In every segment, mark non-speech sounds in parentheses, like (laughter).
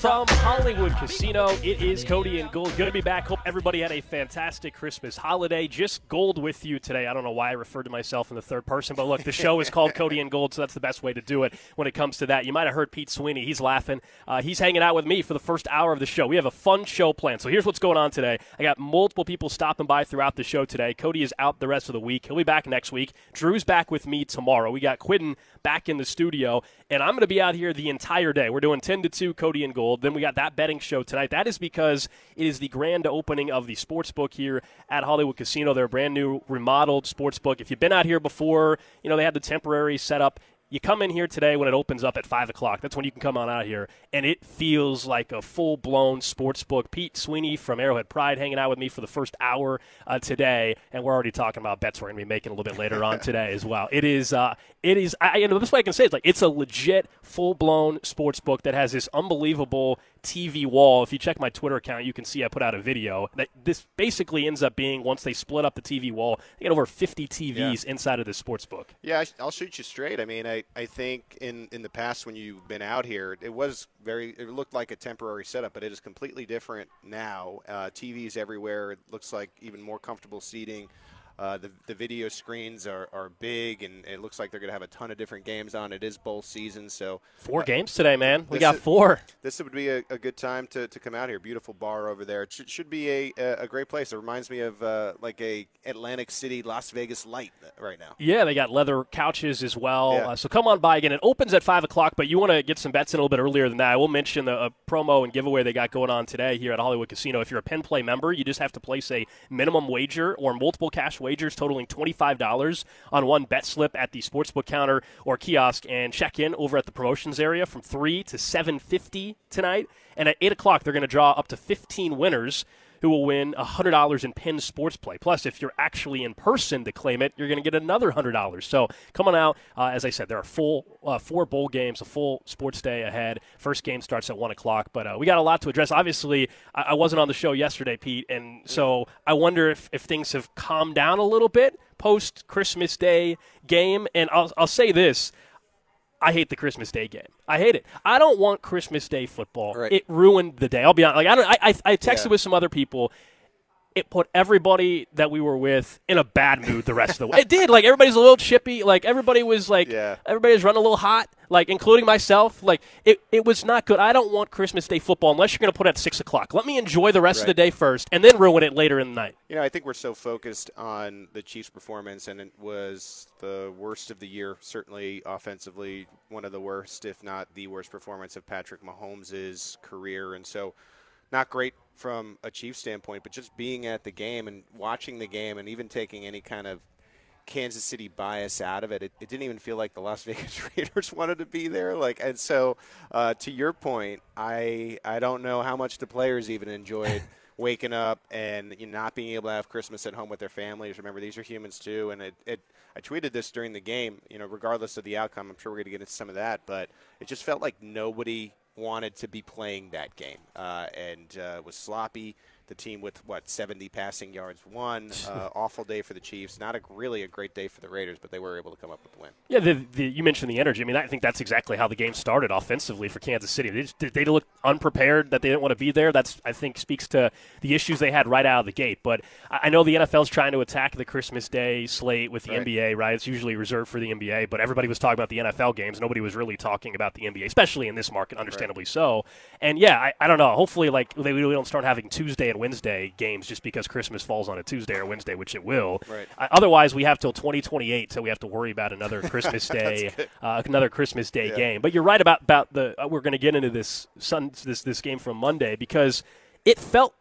From Hollywood Casino, it is Cody and Gold. Good to be back. Hope everybody had a fantastic Christmas holiday. Just Gold with you today. I don't know why I referred to myself in the third person, but look, the show is called Cody and Gold, so that's the best way to do it when it comes to that. You might have heard Pete Sweeney. He's laughing. Uh, he's hanging out with me for the first hour of the show. We have a fun show planned. So here's what's going on today. I got multiple people stopping by throughout the show today. Cody is out the rest of the week. He'll be back next week. Drew's back with me tomorrow. We got Quidden back in the studio, and I'm going to be out here the entire day. We're doing 10 to 2 Cody and Gold. Then we got that betting show tonight. That is because it is the grand opening of the sports book here at Hollywood Casino. They're a brand new remodeled sports book. If you've been out here before, you know, they had the temporary setup. You come in here today when it opens up at 5 o'clock. That's when you can come on out here. And it feels like a full blown sports book. Pete Sweeney from Arrowhead Pride hanging out with me for the first hour uh, today. And we're already talking about bets we're going to be making a little bit later on today as well. It is, uh, it is, I, you know, way I can say it is like it's a legit full blown sports book that has this unbelievable TV wall. If you check my Twitter account, you can see I put out a video. That this basically ends up being once they split up the TV wall, they get over 50 TVs inside of this sports book. Yeah, I'll shoot you straight. I mean, I, I think in, in the past when you've been out here, it was very, it looked like a temporary setup, but it is completely different now. Uh, TVs everywhere. It looks like even more comfortable seating. Uh, the, the video screens are, are big, and it looks like they're going to have a ton of different games on. It is bowl season, so Four games today, man. We got is- four. this would be a, a good time to, to come out here. Beautiful bar over there. It should, should be a, a, great place. It reminds me of uh, like a Atlantic City, Las Vegas light right now. Yeah, they got leather couches as well. Yeah. Uh, so come on by again. It opens at 5 o'clock, but you want to get some bets in a little bit earlier than that. I will mention the uh, promo and giveaway they got going on today here at Hollywood Casino. If you're a Penn Play member, you just have to place a minimum wager or multiple cash wagers totaling $25 on one bet slip at the sportsbook counter or kiosk and check in over at the promotions area from 3 to 7.50 tonight. And at 8 o'clock, they're going to draw up to 15 winners who will win $100 in Penn Sports Play. Plus, if you're actually in person to claim it, you're going to get another $100. So come on out. Uh, as I said, there are full uh, four bowl games, a full sports day ahead. First game starts at 1 o'clock, but uh, we got a lot to address. Obviously, I-, I wasn't on the show yesterday, Pete, and so I wonder if, if things have calmed down a little bit post Christmas Day game. And I'll, I'll say this. I hate the Christmas Day game. I hate it. I don't want Christmas Day football. Right. It ruined the day. I'll be honest. Like I don't. I I, I texted Yeah. with some other people. It put everybody that we were with in a bad mood the rest of the way. It did. Like everybody's a little chippy. Like everybody was like Yeah. everybody was running a little hot. Like including myself. Like it, it was not good. I don't want Christmas Day football unless you're going to put it at six o'clock. Let me enjoy the rest of the day first, and then ruin it later in the night. You know, I think we're so focused on the Chiefs' performance, and it was the worst of the year, certainly offensively, one of the worst, if not the worst performance of Patrick Mahomes' career. And so, not great from a Chiefs standpoint, but just being at the game and watching the game and even taking any kind of Kansas City bias out of it. It, it didn't even feel like the Las (laughs) Vegas Raiders wanted to be there. Like, and so uh, to your point, I I don't know how much the players even enjoyed (laughs) waking up and you know, not being able to have Christmas at home with their families. Remember, these are humans too. And it, it I tweeted this during the game. You know, regardless of the outcome, I'm sure we're going to get into some of that, but it just felt like nobody wanted to be playing that game uh, and uh, was sloppy. The team with what 70 passing yards won. (laughs) Uh, awful day for the Chiefs. Not a really a great day for the Raiders, but they were able to come up with the win. Yeah, the, the, you mentioned the energy. I mean, I think that's exactly how the game started offensively for Kansas City. They, just, they look unprepared that they didn't want to be there. That's I think speaks to the issues they had right out of the gate. But I, know the NFL is trying to attack the Christmas Day slate with the Right. NBA. Right, it's usually reserved for the NBA, but everybody was talking about the NFL games. Nobody was really talking about the NBA, especially in this market, understandably so. And yeah, I, I don't know. Hopefully, like they, we don't start having Tuesday and Wednesday games just because Christmas falls on a Tuesday or Wednesday, which it will. Right. Uh, otherwise, we have till 2028 till we have to worry about another (laughs) Christmas Day, uh, another Christmas Day Yeah. game. But you're right about about the. Uh, we're going to get into this sun this this game from Monday because it felt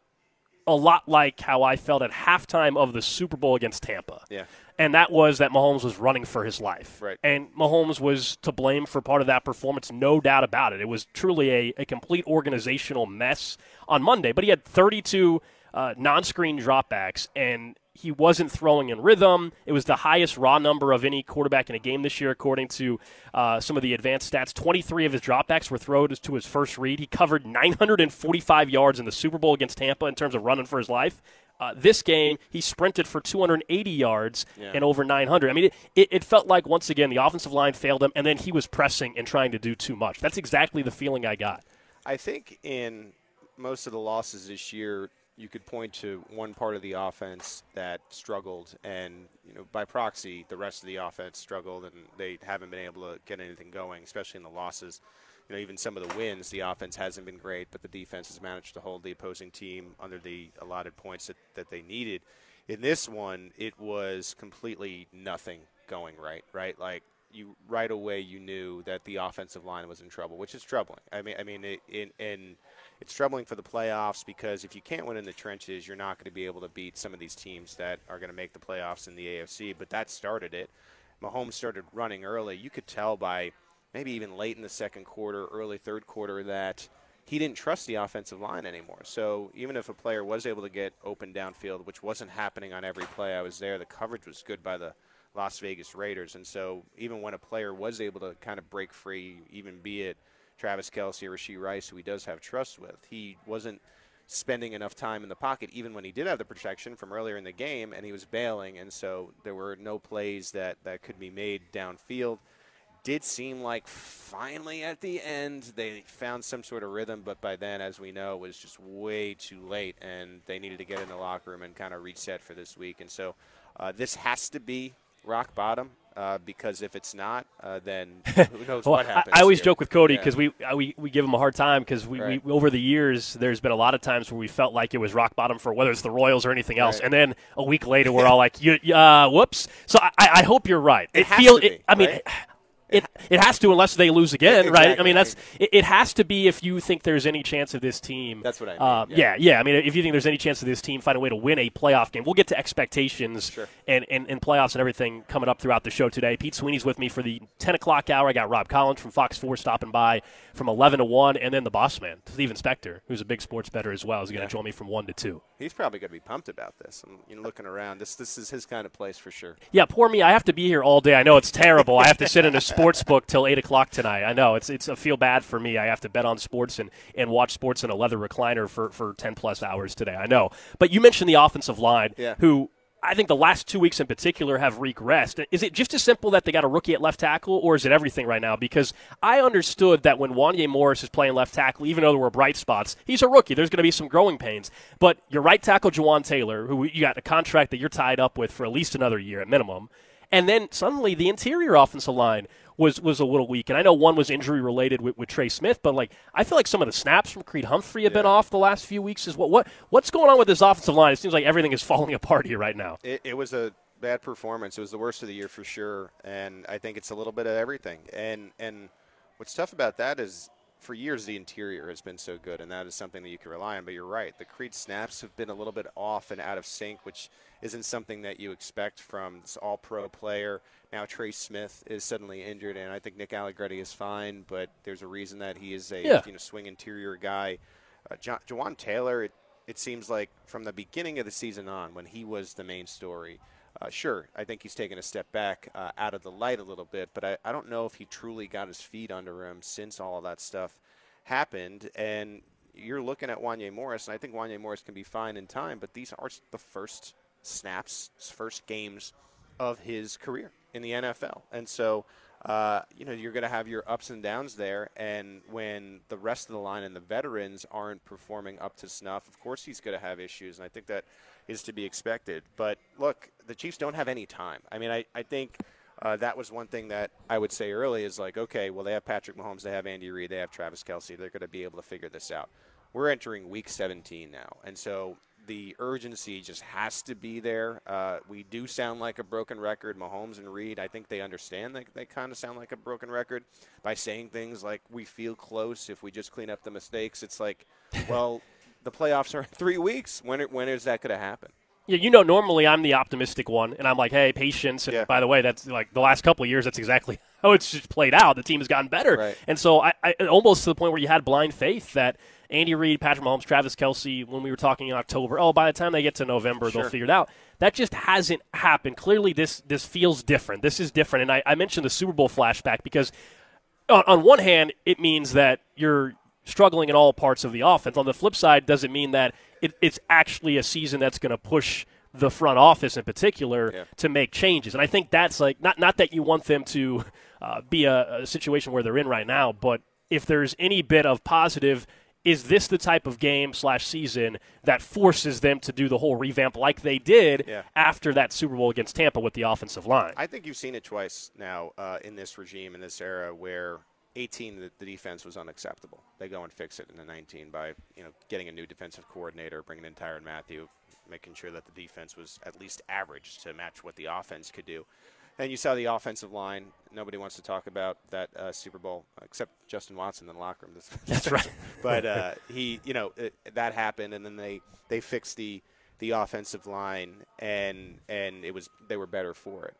a lot like how I felt at halftime of the Super Bowl against Tampa. Yeah. And that was that Mahomes was running for his life. Right. And Mahomes was to blame for part of that performance, no doubt about it. It was truly a, a complete organizational mess on Monday. But he had 32 uh, non screen dropbacks, and he wasn't throwing in rhythm. It was the highest raw number of any quarterback in a game this year, according to uh, some of the advanced stats. 23 of his dropbacks were thrown to his first read. He covered 945 yards in the Super Bowl against Tampa in terms of running for his life. Uh, this game, he sprinted for 280 yards Yeah. and over 900. I mean, it, it, it felt like, once again, the offensive line failed him, and then he was pressing and trying to do too much. That's exactly the feeling I got. I think in most of the losses this year, you could point to one part of the offense that struggled, and you know, by proxy, the rest of the offense struggled, and they haven't been able to get anything going, especially in the losses. You know, even some of the wins, the offense hasn't been great, but the defense has managed to hold the opposing team under the allotted points that, that they needed. In this one, it was completely nothing going right, right? Like you right away you knew that the offensive line was in trouble, which is troubling. I mean, I mean, it, in, in it's troubling for the playoffs because if you can't win in the trenches, you're not going to be able to beat some of these teams that are going to make the playoffs in the AFC. But that started it. Mahomes started running early. You could tell by maybe even late in the second quarter, early third quarter that he didn't trust the offensive line anymore. So even if a player was able to get open downfield, which wasn't happening on every play I was there, the coverage was good by the Las Vegas Raiders. And so even when a player was able to kind of break free, even be it Travis Kelce or Rashee Rice, who he does have trust with, he wasn't spending enough time in the pocket, even when he did have the protection from earlier in the game, and he was bailing. And so there were no plays that, that could be made downfield did seem like finally at the end they found some sort of rhythm, but by then, as we know, it was just way too late, and they needed to get in the locker room and kind of reset for this week. And so uh, this has to be rock bottom. Uh, because if it's not, uh, then (laughs) who knows Well, what I, happens? I always here. joke with Cody Yeah. because we, uh, we we give him a hard time because we, Right. we over the years there's been a lot of times where we felt like it was rock bottom for whether it's the Royals or anything else, Right. and then a week later we're all like, you, uh, whoops. So I, I hope you're right. It it, be, I mean. right? It, it has to unless they lose again, right? I mean, that's it, it. has to be if you think there's any chance of this team. That's what I mean, Uh, yeah. yeah, yeah. I mean, if you think there's any chance of this team find a way to win a playoff game, we'll get to expectations Sure. and, and, and playoffs and everything coming up throughout the show today. Pete Sweeney's with me for the 10 o'clock hour. I got Rob Collins from Fox 4 stopping by from 11 to 1, and then the boss man, Steven Spector, who's a big sports better as well, is going to Yeah. join me from 1 to 2. He's probably going to be pumped about this. I'm you know, looking around. This this is his kind of place for sure. Yeah, poor me. I have to be here all day. I know it's terrible. I have to sit in a (laughs) sports book till 8 o'clock tonight. I know. It's it's a feel bad for me. I have to bet on sports and, and watch sports in a leather recliner for, for 10 plus hours today. I know. But you mentioned the offensive line, Yeah. who I think the last two weeks in particular have regressed. Is it just as simple that they got a rookie at left tackle, or is it everything right now? Because I understood that when Wanya Morris is playing left tackle, even though there were bright spots, he's a rookie. There's going to be some growing pains. But your right tackle, Jawaan Taylor, who you got a contract that you're tied up with for at least another year at minimum, and then suddenly the interior offensive line was was a little weak. And I know one was injury related with, with Trey Smith, but like I feel like some of the snaps from Creed Humphrey have been off the last few weeks. Is what what what's going on with this offensive line? It seems like everything is (laughs) falling apart here right now. It, it was a bad performance. It was the worst of the year for sure, and I think it's a little bit of everything. And and what's tough about that is for years the interior has been so good, and that is something that you can rely on. But you're right, the Creed snaps have been a little bit off and out of sync, which isn't something that you expect from this All-Pro player. Now Trey Smith is suddenly injured, and I think Nick Allegretti is fine, but there's a reason that he is a Yeah. you know swing interior guy. Uh, John, Jawaan Taylor, it, it seems like from the beginning of the season on, when he was the main story, uh, sure, I think he's taken a step back uh, out of the light a little bit, but I, I don't know if he truly got his feet under him since all of that stuff happened. And you're looking at Wanya Morris, and I think Wanya Morris can be fine in time, but these are the first snaps, first games of his career in the NFL. And so, uh, you know, you're going to have your ups and downs there. And when the rest of the line and the veterans aren't performing up to snuff, of course he's going to have issues. And I think that is to be expected. But look, the Chiefs don't have any time. I mean, I, I think. Uh, that was one thing that I would say early is like, okay, well, they have Patrick Mahomes, they have Andy Reid, they have Travis Kelce. They're going to be able to figure this out. We're entering week 17 now. And so the urgency just has to be there. Uh, we do sound like a broken record. Mahomes and Reid, I think they understand that they kind of sound like a broken record by saying things like, we feel close if we just clean up the mistakes. It's like, well, the playoffs are in three weeks. When, when is that going to happen? Yeah, you know, normally I'm the optimistic one, and I'm like, hey, patience. And Yeah. by the way, that's like the last couple of years, that's exactly (laughs) how it's just played out. The team has gotten better. Right. And so I, I almost to the point where you had blind faith that Andy Reid, Patrick Mahomes, Travis Kelce, when we were talking in October, oh, by the time they get to November, Sure. they'll figure it out. That just hasn't happened. Clearly, this this feels different. This is different. And I, I mentioned the Super Bowl flashback because on, on one hand, it means that you're struggling in all parts of the offense. On the flip side, does it mean that it, it's actually a season that's going to push the front office in particular Yeah. to make changes? And I think that's like not not that you want them to uh, be a, a situation where they're in right now, but if there's any bit of positive. Is this the type of game slash season that forces them to do the whole revamp like they did Yeah. after that Super Bowl against Tampa with the offensive line? I think you've seen it twice now uh, in this regime, in this era, where 18 the, the defense was unacceptable. They go and fix it in the 19 by you know getting a new defensive coordinator, bringing in Tyrann Mathieu, making sure that the defense was at least average to match what the offense could do. And you saw the offensive line. Nobody wants to talk about that uh, Super Bowl except Justin Watson in the locker room. (laughs) That's right. but uh, he, you know, it, that happened, and then they they fixed the the offensive line, and and it was they were better for it.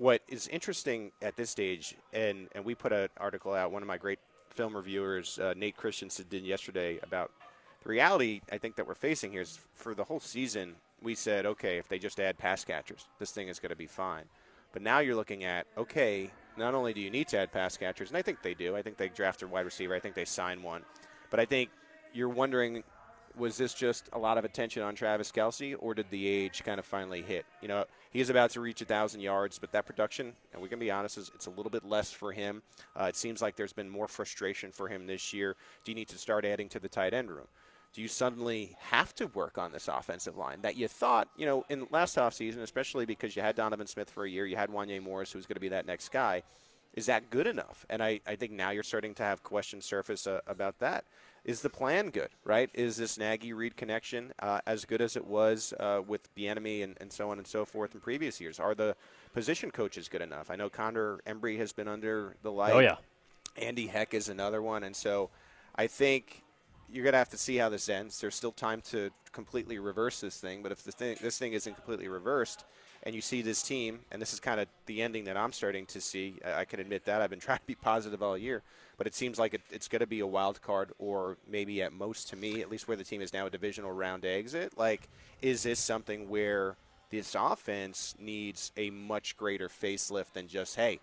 What is interesting at this stage, and and we put an article out. One of my great film reviewers, uh, Nate Christensen, did yesterday about the reality. I think that we're facing here is for the whole season. We said, okay, if they just add pass catchers, this thing is going to be fine. But now you're looking at, okay, not only do you need to add pass catchers, and I think they do. I think they drafted a wide receiver. I think they signed one. But I think you're wondering, was this just a lot of attention on Travis Kelce, or did the age kind of finally hit? You know, he's about to reach a thousand yards, but that production, and we can be honest, is it's a little bit less for him. Uh, it seems like there's been more frustration for him this year. Do you need to start adding to the tight end room? do you suddenly have to work on this offensive line that you thought, you know, in last offseason, especially because you had Donovan Smith for a year, you had Wanya Morris, who's going to be that next guy. Is that good enough? And I, I think now you're starting to have questions surface uh, about that. Is the plan good, right? Is this Nagy Reid connection uh, as good as it was uh, with Bieniemy and, and so on and so forth in previous years? Are the position coaches good enough? I know Connor Embree has been under the light. oh yeah. Andy Heck is another one, and so I think you're going to have to see how this ends. There's still time to completely reverse this thing, but if the thing, this thing isn't completely reversed, and you see this team, and this is kind of the ending that I'm starting to see. I I can admit that I've been (laughs) trying to be positive all year, but it seems like it, it's going to be a wild card, or maybe at most to me, at least where the team is now a divisional round exit. Like, is this something where this offense needs a much greater facelift than just hey,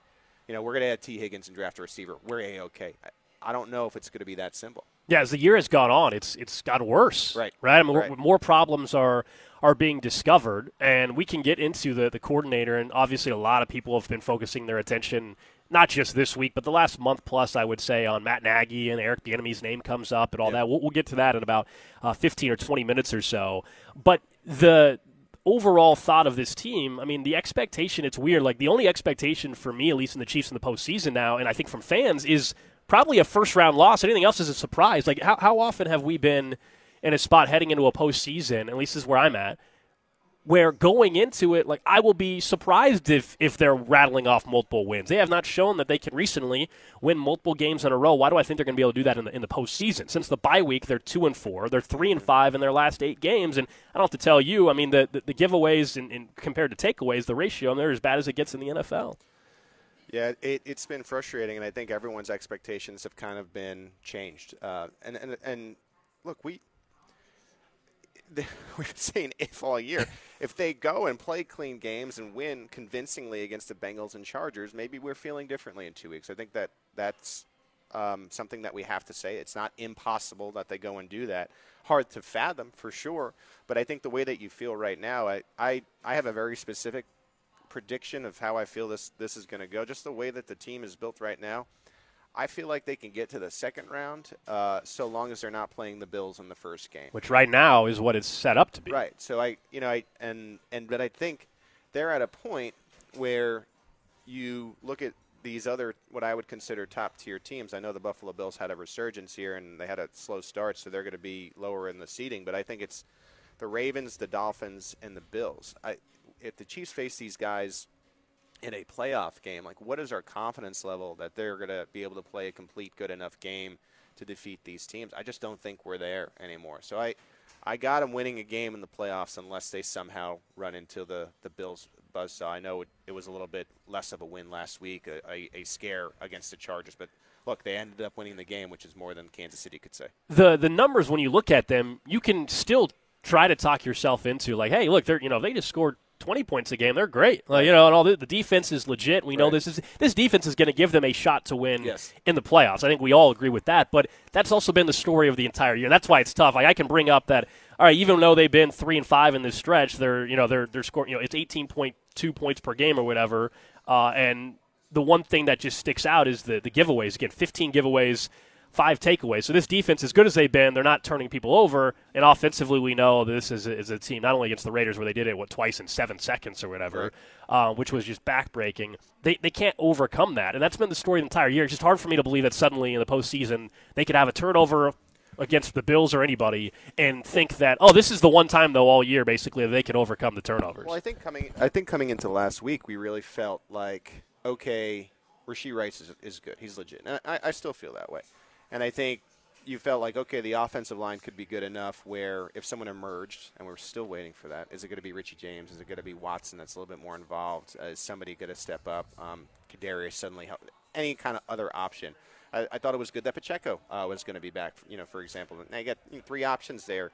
you know, we're going to add Tee Higgins and draft a receiver. We're a okay. I don't know if it's going to be that simple. Yeah, as the year has gone on, it's it's gotten worse. Right. Right. I mean, Right. more problems are are being discovered, and we can get into the the coordinator. And obviously, a lot of people have been focusing their attention not just this week, but the last month plus, I would say, on Matt Nagy and Eric Bieniemy's name comes up and all that. We'll, we'll get to that in about uh, 15 or 20 minutes or so. But the overall thought of this team, I mean, the expectation, it's weird. Like, the only expectation for me, at least in the Chiefs in the postseason now, and I think from fans, is probably a first round loss. Anything else is a surprise. Like, how, how often have we been in a spot heading into a postseason, at least this is where I'm at, where going into it, like I will be surprised if if they're rattling off multiple wins. They have not shown that they can recently win multiple games in a row. Why do I think they're going to be able to do that in the in the postseason? Since the bye week, they're two and four. They're three and five in their last eight games, and I don't have to tell you. I mean, the the, the giveaways and, compared to takeaways, the ratio, and they're as bad as it gets in the NFL. Yeah, it, it's been frustrating, and I think everyone's expectations have kind of been changed. Uh, and, and and look, we (laughs) we're saying if all year. (laughs) if they go and play clean games and win convincingly against the Bengals and Chargers, maybe we're feeling differently in two weeks. I think that that's um, something that we have to say. It's not impossible that they go and do that. Hard to fathom for sure, but I think the way that you feel right now, I I, I have a very specific prediction of how I feel this this is going to go. Just the way that the team is built right now. I feel like they can get to the second round, uh, so long as they're not playing the Bills in the first game. Which right now is what it's set up to be. Right. So I, you know, I and and but I think they're at a point where you look at these other what I would consider top tier teams. I know the Buffalo Bills had a resurgence here and they had a slow start, so they're going to be lower in the seeding. But I think it's the Ravens, the Dolphins, and the Bills. I, if the Chiefs face these guys in a playoff game, like what is our confidence level that they're going to be able to play a complete good enough game to defeat these teams? I just don't think we're there anymore. So I, I got them winning a game in the playoffs unless they somehow run into the the Bills buzzsaw. I know it, it was a little bit less of a win last week, a, a, a scare against the Chargers, but look, they ended up winning the game, which is more than Kansas City could say. The the numbers when you look at them, you can still try to talk yourself into like, hey, look, they're you know they just scored 20 points a game. They're great. Like, you know, and all the, the defense is legit. We know Right. this is this defense is going to give them a shot to win Yes. in the playoffs. I think we all agree with that. But that's also been the story of the entire year. That's why it's tough. Like I can bring up that all right, even though they've been three and five in this stretch, they're you know they're they're scoring you know it's 18.2 points per game or whatever. Uh, and the one thing that just sticks out is the the giveaways. Again, 15 giveaways five takeaways. So this defense, as good as they've been, they're not turning people over. And offensively, we know this is a, is a team not only against the Raiders where they did it what twice in seven seconds or whatever, uh, which was just backbreaking. They they can't overcome that, and that's been the story the entire year. It's just hard for me to believe that suddenly in the postseason they could have a turnover against the Bills or anybody and think that oh this is the one time though all year basically that they can overcome the turnovers. Well, I think coming, I think coming into last week, we really felt like, okay, Rashee Rice is, is good. He's legit. And I, I still feel that way. And I think you felt like, okay, the offensive line could be good enough where if someone emerged, and we're still waiting for that, is it going to be Richie James? Is it going to be Watson that's a little bit more involved? Uh, is somebody going to step up? Um, Kadarius suddenly help? Any kind of other option? I, I thought it was good that Pacheco uh, was going to be back. You know, for example, now you got you know, three options there.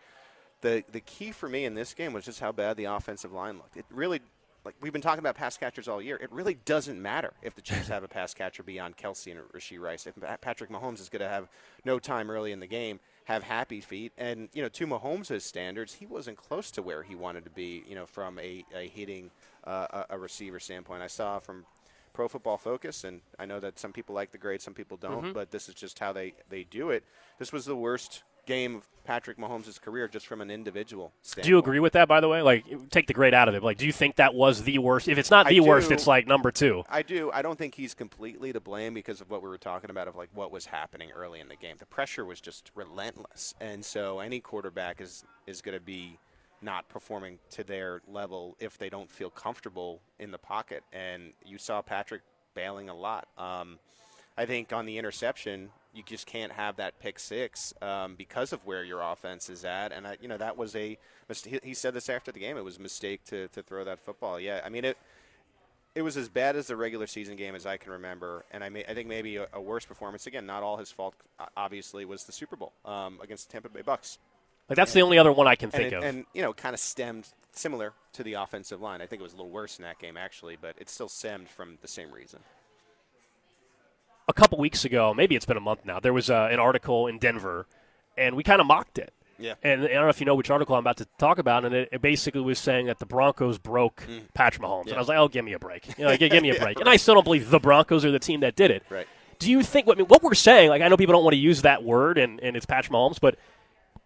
The the key for me in this game was just how bad the offensive line looked. It really like we've been talking about pass catchers all year. It really doesn't matter if the Chiefs have a pass catcher beyond Kelce and Rashee Rice. If Patrick Mahomes is going to have no time early in the game, have happy feet, and you know, to Mahomes' standards, he wasn't close to where he wanted to be. You know, from a, a hitting uh, a, a receiver standpoint, I saw from Pro Football Focus, and I know that some people like the grade, some people don't, but this is just how they they do it. This was the worst game of Patrick Mahomes' career, just from an individual standpoint. do you agree with that, by the way? Like, take the grade out of it. Like, do you think that was the worst? If it's not the worst, it's like number two. I do. I don't think he's completely to blame because of what we were talking about of like what was happening early in the game. The pressure was just relentless, and so any quarterback is is going to be not performing to their level if they don't feel comfortable in the pocket. And you saw Patrick bailing a lot. Um, I think on the interception, you just can't have that pick six um, because of where your offense is at. And I, you know that was a he- he said this after the game. It was a mistake to, to throw that football. Yeah, I mean it. It was as bad as the regular season game as I can remember, and I, may, I think maybe a, a worse performance. Again, not all his fault. Obviously, was the Super Bowl um, against the Tampa Bay Bucks, Like, that's the only other one I can and, think it- of. and you know, kind of stemmed similar to the offensive line. I think it was a little worse in that game actually, but it still stemmed from the same reason. A couple weeks ago, maybe it's been a month now, there was uh, an article in Denver, and we kind of mocked it. Yeah. And I don't know if you know which article I'm about to talk about, and it, it basically was saying that the Broncos broke Patrick Mahomes. And I was like, oh, give me a break. You know, (laughs) give, give me a break. And I still don't believe the Broncos are the team that did it. Right. Do you think, I mean, what we're saying, like, I know people don't want to use that word, and, and it's Patrick Mahomes, but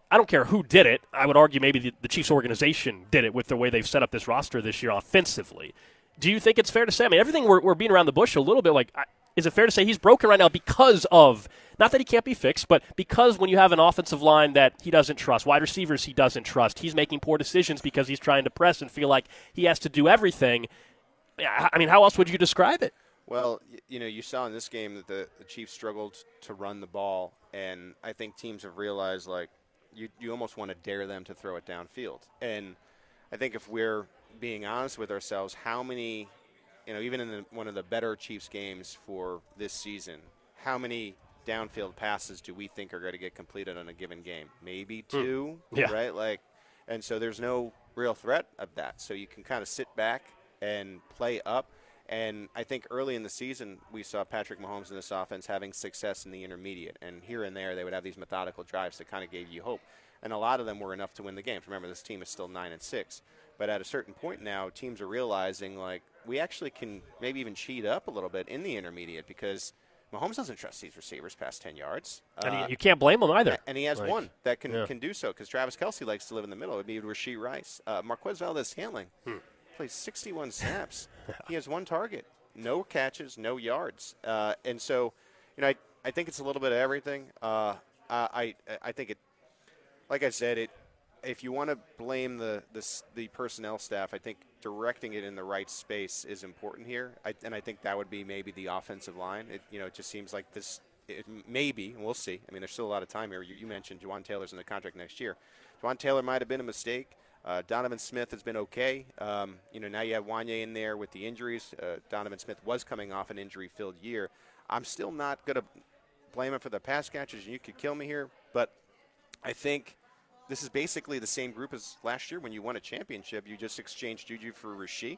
I don't care who did it. I would argue maybe the, the Chiefs organization did it with the way they've set up this roster this year offensively. Do you think it's fair to say? I mean, everything we're, we're beating around the bush a little bit. Like, I, is it fair to say he's broken right now because of not that he can't be fixed, but because when you have an offensive line that he doesn't trust, wide receivers he doesn't trust, he's making poor decisions because he's trying to press and feel like he has to do everything. I mean, how else would you describe it? Well, you know, you saw in this game that the, the Chiefs struggled to run the ball, and I think teams have realized like you you almost want to dare them to throw it downfield. And I think if we're being honest with ourselves, how many, you know, even in the, one of the better Chiefs games for this season, how many downfield passes do we think are going to get completed on a given game? Maybe hmm. two, Yeah. right? Like, and so there's no real threat of that. So you can kind of sit back and play up. And I think early in the season, we saw Patrick Mahomes in this offense having success in the intermediate. And here and there, they would have these methodical drives that kind of gave you hope. And a lot of them were enough to win the games. Remember, this team is still 9 and 6. But at a certain point now, teams are realizing, like, we actually can maybe even cheat up a little bit in the intermediate because Mahomes doesn't trust these receivers past 10 yards. And Uh, you, can't blame him either. and he has Like, one that can, yeah. can do so because Travis Kelce likes to live in the middle. It would be Rashee Rice. Uh, Marquez Valdes Scantling Hmm. plays 61 (laughs) snaps. he has one target, no catches, no yards. Uh, and so, you know, I, I think it's a little bit of everything. Uh, I I think it, like I said, it. If you want to blame the, the the personnel staff, I think directing it in the right space is important here. I, and I think that would be maybe the offensive line. It you know it just seems like this. It maybe we'll see. I mean, there's still a lot of time here. You, you mentioned Jawaan Taylor's in the contract next year. Jawaan Taylor might have been a mistake. Uh, Donovan Smith has been okay. Um, you know, now you have Wanya in there with the injuries. Uh, Donovan Smith was coming off an injury-filled year. I'm still not going to blame him for the pass catches. and You could kill me here, but I think this is basically the same group as last year when you won a championship. You just exchanged Juju for Rashee.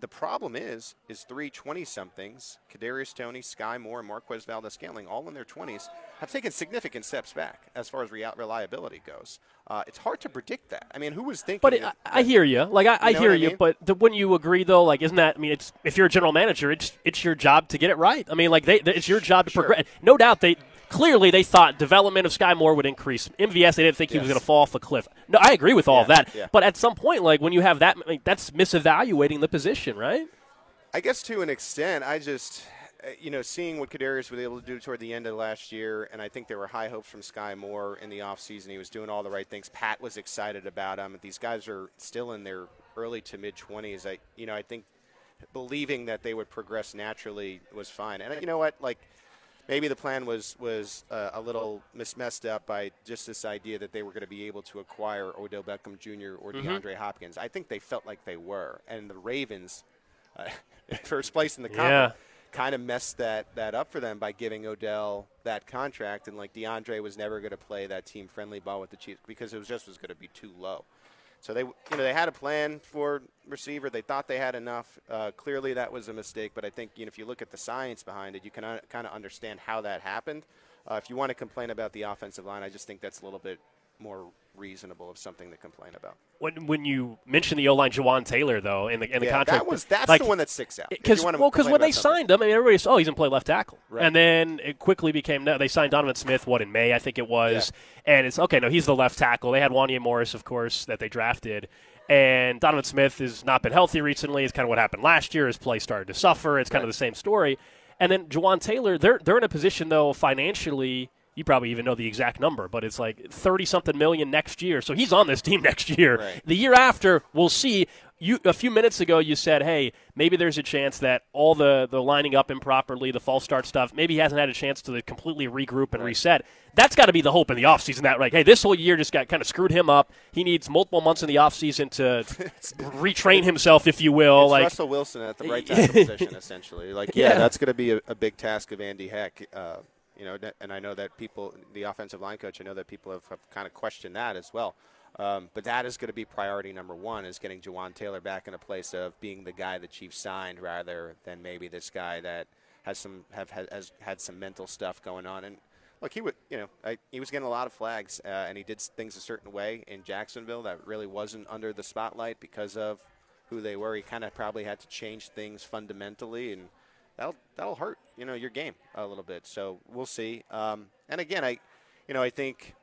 The problem is, is three 20-somethings, Kadarius Toney, Sky Moore, and Marquez Valdes-Scantling, all in their 20s, have taken significant steps back as far as reliability goes. Uh, it's hard to predict that. I mean, who was thinking? But it, that- I, I hear you. Like I, I hear I you. But the, wouldn't you agree though? Like, isn't that? I mean, it's if you're a general manager, it's it's your job to get it right. I mean, like they, it's your job to Sure. progress. No doubt they clearly they thought development of Sky Moore would increase. MVS they didn't think he was going to fall off a cliff. No, I agree with all of that. yeah. But at some point, like when you have that, mean, that's misevaluating the position, right? I guess to an extent, I just, uh, you know, seeing what Kadarius was able to do toward the end of last year, and I think there were high hopes from Sky Moore in the offseason. He was doing all the right things. Pat was excited about him. These guys are still in their early to mid 20s. I, you know, I think believing that they would progress naturally was fine. And you know what, like. Maybe the plan was was uh, a little mis- messed up by just this idea that they were going to be able to acquire Odell Beckham Jr. or DeAndre Hopkins. I think they felt like they were, and the Ravens, uh, (laughs) first place in the conference, kind of messed that, that up for them by giving Odell that contract, and like DeAndre was never going to play that team friendly ball with the Chiefs because it was just was going to be too low. So they, you know, they had a plan for receiver. They thought they had enough. Uh, clearly, that was a mistake. But I think, you know, if you look at the science behind it, you can uh, kind of understand how that happened. Uh, if you want to complain about the offensive line, I just think that's a little bit more reasonable of something to complain about. When when you mention the O line, Jawaan Taylor though in the in the yeah, contract, that was that's like, the one that sticks out. Because well, because when they something. signed him, I mean, everybody said, "Oh, he's gonna play left tackle," Right. and then it quickly became no. They signed Donovan Smith, what in May, I think it was, and it's okay. No, he's the left tackle. They had Wanya Morris, of course, that they drafted, and Donovan Smith has not been healthy recently. It's kind of what happened last year. His play started to suffer. It's kind of the same story. And then Jawaan Taylor, they're they're in a position though financially. You probably even know the exact number, but it's like thirty something million next year. So he's on this team (laughs) next year. Right. The year after, we'll see. You a few minutes ago, you said, "Hey, maybe there's a chance that all the the lining up improperly, the false start stuff, maybe he hasn't had a chance to completely regroup and reset." That's got to be the hope in the offseason. That like, hey, this whole year just got kind of screwed him up. He needs multiple months in the offseason to (laughs) retrain himself, if you will. It's like, Russell Wilson at the right (laughs) tackle position, essentially. Like, yeah, Yeah. that's going to be a, a big task of Andy Heck. Uh, you know, and I know that people, the offensive line coach, I know that people have, have kind of questioned that as well. Um, but that is going to be priority number one: is getting Jawaan Taylor back in a place of being the guy the Chiefs signed, rather than maybe this guy that has some have has had some mental stuff going on. And look, he would, you know, I, he was getting a lot of flags, uh, and he did things a certain way in Jacksonville that really wasn't under the spotlight because of who they were. He kind of probably had to change things fundamentally, and that'll that'll hurt you know your game a little bit. So we'll see. Um, and again, I, you know, I think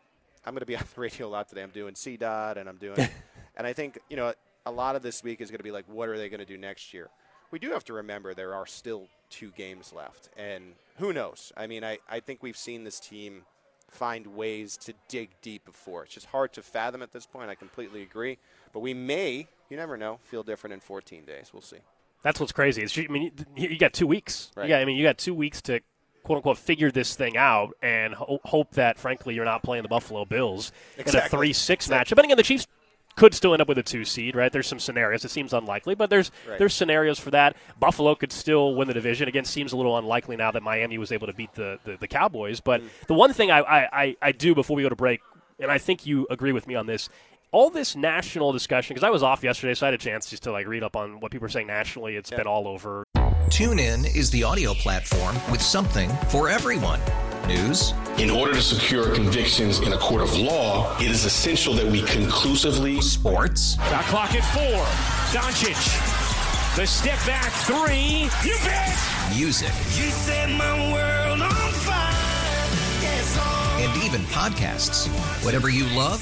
I'm going to be (laughs) on the radio a lot today. I'm doing C dot, and I'm doing, (laughs) and I think you know a lot of this week is going to be like, what are they going to do next year? We do have to remember there are still two games left, and who knows? I mean, I, I think we've seen this team find ways to dig deep before. It's just hard to fathom at this point. I completely agree. But we may, you never know, feel different in 14 days. We'll see. That's what's crazy. It's, I mean, you, you got two weeks. Right. Yeah, I mean, you got two weeks to quote unquote figure this thing out and ho- hope that, frankly, you're not playing the Buffalo Bills in a three-six matchup. But again, the Chiefs could still end up with a two seed, right? There's some scenarios. It seems unlikely, but there's Right. there's scenarios for that. Buffalo could still win the division. Again, seems a little unlikely now that Miami was able to beat the the, the Cowboys. But mm. the one thing I, I, I, I do before we go to break, and I think you agree with me on this. All this national discussion, because I was off yesterday, so I had a chance just to like read up on what people are saying nationally. It's been all over. Tune in is the audio platform with something for everyone. News, In order to secure convictions in a court of law, it is essential that we conclusively sports, Shot clock at four. Doncic. The step back three. You bet. music, You set my world on fire. Yes, and even podcasts. Whatever you love,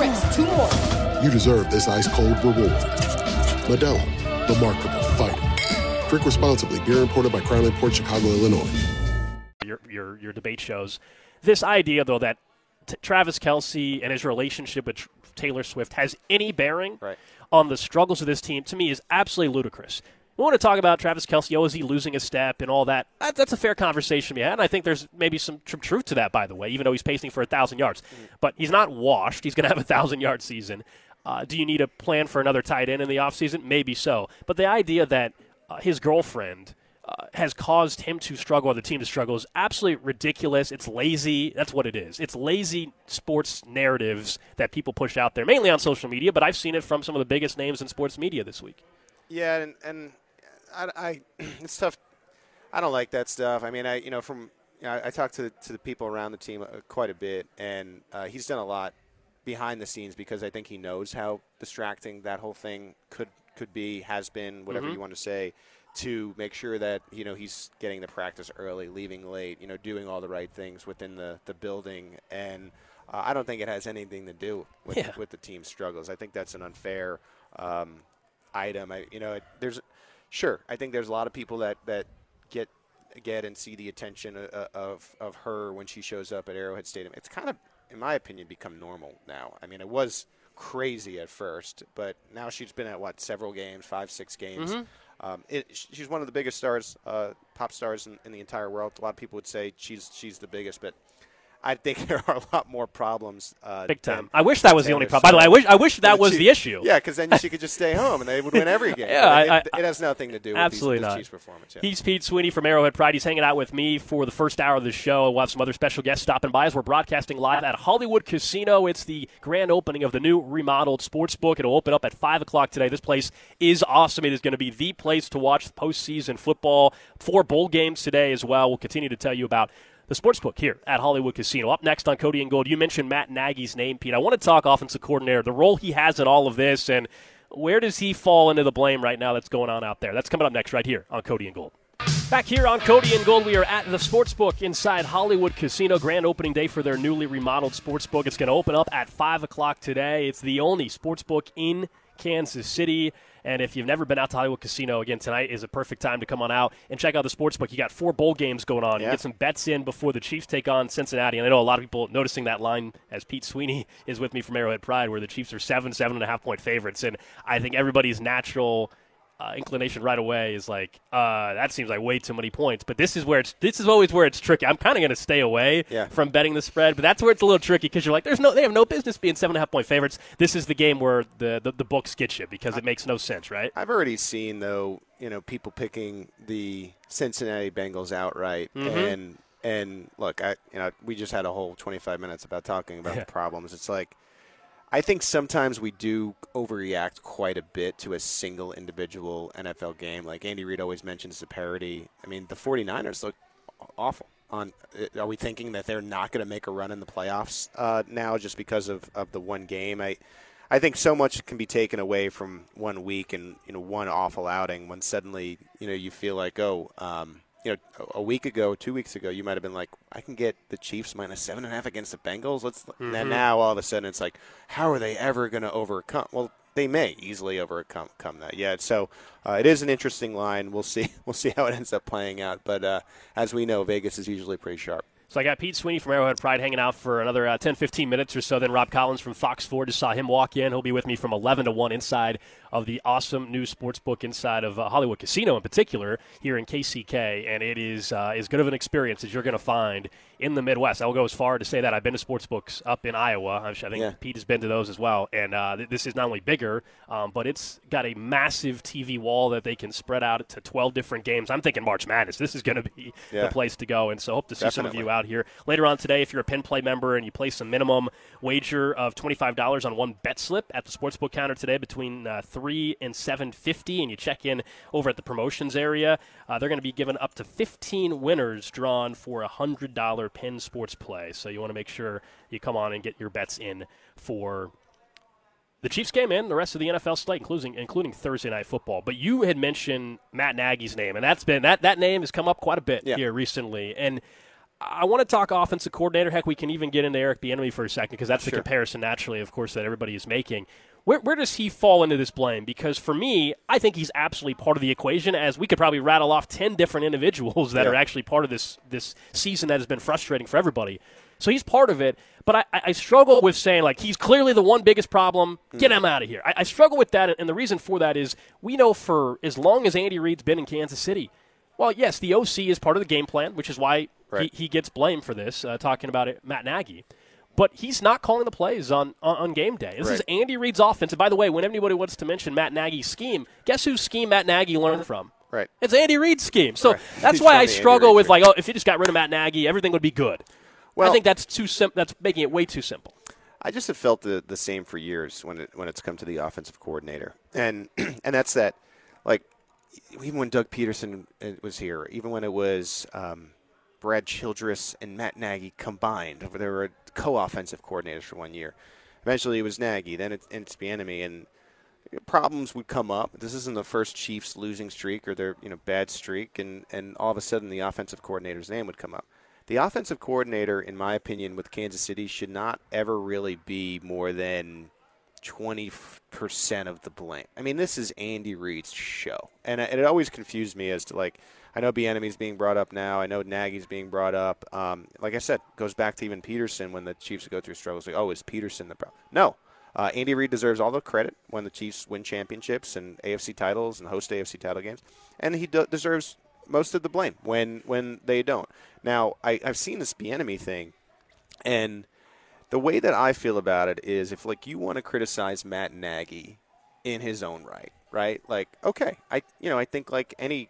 reps, two more. you deserve this ice cold reward. Modelo, the Markable Fighter. Drink responsibly. Beer imported by Crown Port Chicago, Illinois. your your your debate shows. This idea, though, that t- Travis Kelce and his relationship with Tr- Taylor Swift has any bearing Right. on the struggles of this team, to me, is absolutely ludicrous. We want to talk about Travis Kelce. Oh, is he losing a step and all that? that that's a fair conversation we had. And I think there's maybe some tr- truth to that, by the way, even though he's pacing for a thousand yards. But he's not washed. He's going to have a thousand yard season. Uh, do you need a plan for another tight end in the offseason? Maybe so. But the idea that uh, his girlfriend uh, has caused him to struggle or the team to struggle is absolutely ridiculous. It's lazy. That's what it is. It's lazy sports narratives that people push out there, mainly on social media, but I've seen it from some of the biggest names in sports media this week. Yeah, and, and I, I (clears throat) it's tough. I don't like that stuff. I mean, I you know from you know, I, I talked to to the people around the team uh, quite a bit, and uh, he's done a lot behind the scenes because I think he knows how distracting that whole thing could could be, has been, whatever Mhm. you want to say, to make sure that you know he's getting the practice early, leaving late, you know, doing all the right things within the the building, and uh, I don't think it has anything to do with Yeah. with the team's struggles. I think that's an unfair um, item. I, you know, it, there's sure. I think there's a lot of people that that get get and see the attention of, of of her when she shows up at Arrowhead Stadium. It's kind of, in my opinion, become normal now. I mean, it was crazy at first, but now she's been at what several games, five, six games. Mhm. Um, it, she's one of the biggest stars, uh, pop stars in, in the entire world. A lot of people would say she's she's the biggest, but I think (laughs) there are a lot more problems. Uh, Big time. I wish that was the only Taylor problem. By the way, I wish I wish that was she- the issue. Yeah, because then she could just stay home and they would win every (laughs) game. Yeah, But it, I- it, it has nothing to do with Absolutely these, this not. Chiefs performance. Yeah. He's Pete Sweeney from Arrowhead Pride. He's hanging out with me for the first hour of the show. We'll have some other special guests stopping by as we're broadcasting live at Hollywood Casino. It's the grand opening of the new remodeled sports book. It'll open up at 5 o'clock today. This place is awesome. It is going to be the place to watch postseason football. Four bowl games today as well. We'll continue to tell you about the sportsbook here at Hollywood Casino. Up next on Cody and Gold, you mentioned Matt Nagy's name, Pete. I want to talk offensive coordinator, the role he has in all of this, and where does he fall into the blame right now that's going on out there? That's coming up next right here on Cody and Gold. Back here on Cody and Gold, we are at the Sportsbook inside Hollywood Casino. Grand opening day for their newly remodeled Sportsbook. It's going to open up at 5 o'clock today. It's the only Sportsbook in Kansas City. And if you've never been out to Hollywood Casino, again, tonight is a perfect time to come on out and check out the sports book. You got four bowl games going on. You get some bets in before the Chiefs take on Cincinnati. And I know a lot of people noticing that line as Pete Sweeney (laughs) is with me from Arrowhead Pride, where the Chiefs are seven, seven and a half point favorites. And I think everybody's natural uh, inclination right away is like uh, that seems like way too many points. But this is where it's this is always where it's tricky. I'm kind of going to stay away Yeah. from betting the spread, but that's where it's a little tricky because you're like, there's no they have no business being seven and a half point favorites. This is the game where the the, the books get you because it makes no sense, right? I've already seen though, you know, people picking the Cincinnati Bengals outright, Mhm. and and look, I you know, we just had a whole 25 minutes about talking about Yeah. the problems. It's like. I think sometimes we do overreact quite a bit to a single individual NFL game. Like Andy Reid always mentions the parity. I mean, the 49ers look awful. On are we thinking that they're not going to make a run in the playoffs uh, now just because of, of the one game? I I think so much can be taken away from one week and you know one awful outing when suddenly you know you feel like oh um, you know, a- week ago, two weeks ago, you might have been like, I can get the Chiefs minus seven and a half against the Bengals. Let's. Mm-hmm. And now all of a sudden it's like, how are they ever going to overcome? Well, they may easily overcome come that. Yeah. So uh, it is an interesting line. We'll see. (laughs) We'll see how it ends up playing out. But uh, as we know, Vegas is usually pretty sharp. So I got Pete Sweeney from Arrowhead Pride hanging out for another uh, 10, 15 minutes or so. Then Rob Collins from Fox 4 just saw him walk in. He'll be with me from 11 to 1 inside of the awesome new sports book inside of uh, Hollywood Casino in particular here in KCK. And it is uh, as good of an experience as you're going to find in the Midwest. I will go as far to say that I've been to sports books up in Iowa. I think Yeah. Pete has been to those as well. And uh, th- this is not only bigger, um, but it's got a massive TV wall that they can spread out to 12 different games. I'm thinking March Madness. This is going to be Yeah. the place to go. And so hope to see some of you out here later on today. If you're a Penn Play member and you place a minimum wager of $25 on one bet slip at the sportsbook counter today between uh, 3 and 750 and you check in over at the promotions area, uh, they're going to be giving up to 15 winners drawn for a $100 Penn Sports Play. So you want to make sure you come on and get your bets in for the Chiefs game and the rest of the NFL slate, including including Thursday night football. But you had mentioned Matt Nagy's name, and that's been that that name has come up quite a bit Yeah. here recently. And I want to talk offensive coordinator. Heck, we can even get into Eric Bieniemy for a second because that's the comparison naturally, of course, that everybody is making. Where, where does he fall into this blame? Because for me, I think he's absolutely part of the equation. As we could probably rattle off ten different individuals that Yeah. are actually part of this this season that has been frustrating for everybody. So he's part of it, but I, I struggle with saying like he's clearly the one biggest problem. Get him out of here. I, I struggle with that, and the reason for that is we know for as long as Andy Reid's been in Kansas City, well, yes, the OC is part of the game plan, which is why Right. he, he gets blamed for this. Uh, talking about it, Matt Nagy. But he's not calling the plays on, on, game day. This is Andy Reid's offense. And by the way, when anybody wants to mention Matt Nagy's scheme, guess whose scheme Matt Nagy learned from? Right. It's Andy Reid's scheme. So Right. that's (laughs) He's why I struggle with like, oh, if you just got rid of Matt Nagy, everything would be good. Well, I think that's too sim- That's making it way too simple. I just have felt the, the same for years when it when it's come to the offensive coordinator, and (clears throat) and that's that, like even when Doug Pederson uh, was here, even when it was um, Brad Childress and Matt Nagy combined, they were co-offensive coordinators for one year. Eventually, it was Nagy, then it, it's Bieniemy, and problems would come up. This isn't the first Chiefs losing streak or their you know bad streak, and and all of a sudden the offensive coordinator's name would come up. The offensive coordinator, in my opinion, with Kansas City should not ever really be more than twenty percent of the blame. I mean, this is Andy Reid's show, and, and it always confused me as to like. I know Bieniemy's being brought up now. I know Nagy's being brought up. Um, like I said, goes back to even Pederson when the Chiefs go through struggles. Like, oh, is Pederson the problem? No, uh, Andy Reid deserves all the credit when the Chiefs win championships and AFC titles and host AFC title games, and he do- deserves most of the blame when when they don't. Now, I, I've seen this Bieniemy thing, and the way that I feel about it is, if like you want to criticize Matt Nagy in his own right, right? Like, okay, I you know I think like any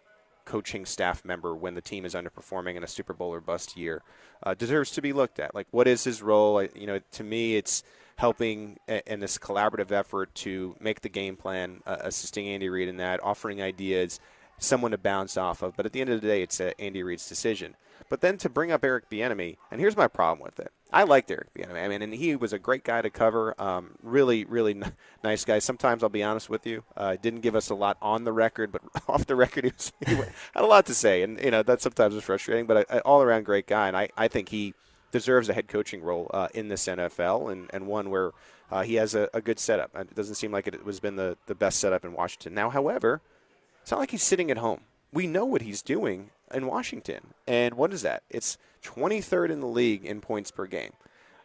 coaching staff member when the team is underperforming in a Super Bowl or bust year uh, deserves to be looked at. Like, what is his role? I, you know, to me, it's helping in this collaborative effort to make the game plan, uh, assisting Andy Reid in that, offering ideas, someone to bounce off of. But at the end of the day, it's Andy Reid's decision. But then to bring up Eric Bieniemy, and here's my problem with it. I liked Eric Bieniemy. I mean, and he was a great guy to cover. Um, really, really n- nice guy. Sometimes I'll be honest with you, uh, didn't give us a lot on the record, but (laughs) off the record, he, was, (laughs) he had a lot to say, and you know that sometimes is frustrating. But a, a all around great guy, and I, I think he deserves a head coaching role uh, in this NFL, and, and one where uh, he has a, a good setup. It doesn't seem like it was been the, the best setup in Washington. Now, however, it's not like he's sitting at home. We know what he's doing in Washington. And what is that? It's 23rd in the league in points per game.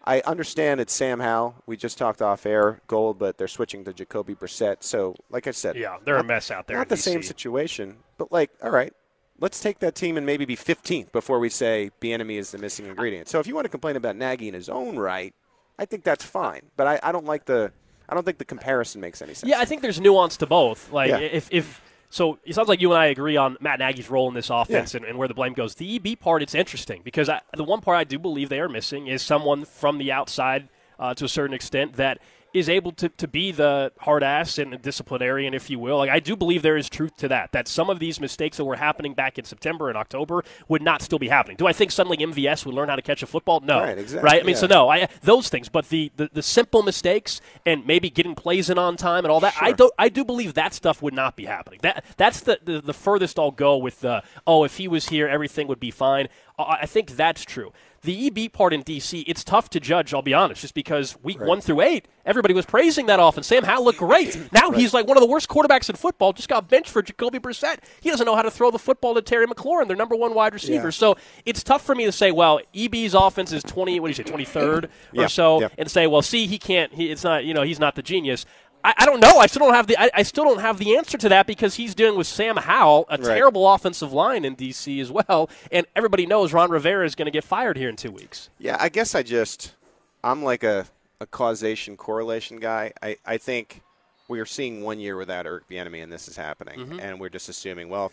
I understand it's Sam Howell. We just talked off air, gold, but they're switching to Jacoby Brissett. So, like I said, Yeah, they're a mess out there Not in the DC. same situation, but like, all right, let's take that team and maybe be 15th before we say Bieniemy is the missing ingredient. So, if you want to complain about Nagy in his own right, I think that's fine. But I, I don't like the, I don't think the comparison makes any sense. Yeah, I think there's nuance to both. Like Yeah. if if so, it sounds like you and I agree on Matt Nagy's role in this offense and, and where the blame goes. The EB part, it's interesting because I, the one part I do believe they are missing is someone from the outside uh, to a certain extent that is able to, to be the hard ass and disciplinarian, if you will. Like I do believe there is truth to that. That some of these mistakes that were happening back in September and October would not still be happening. Do I think suddenly MVS would learn how to catch a football? No. Right, exactly, Right? I mean, yeah. so no, I those things, but the, the, the simple mistakes and maybe getting plays in on time and all that, I don't I do believe that stuff would not be happening. That that's the, the, the furthest I'll go with the oh, if he was here, everything would be fine. I, I think that's true. The EB part in DC, it's tough to judge, I'll be honest, just because week one through eight, everybody was praising that offense. Sam Howell looked great. (clears throat) Now he's like one of the worst quarterbacks in football, just got benched for Jacoby Brissett. He doesn't know how to throw the football to Terry McLaurin, their number one wide receiver. Yeah. So it's tough for me to say, well, EB's offense is 20, what do you say, 23rd Yeah, or so, yeah. and say, well, see, he can't, he, it's not, you know, he's not the genius. I, I don't know. I still don't have the. I, I still don't have the answer to that because he's dealing with Sam Howell, a Right. terrible offensive line in DC as well, and everybody knows Ron Rivera is going to get fired here in two weeks. Yeah, I guess I just I'm like a, a causation correlation guy. I, I think we are seeing one year without Eric Bieniemy and this is happening, Mm-hmm. and we're just assuming well,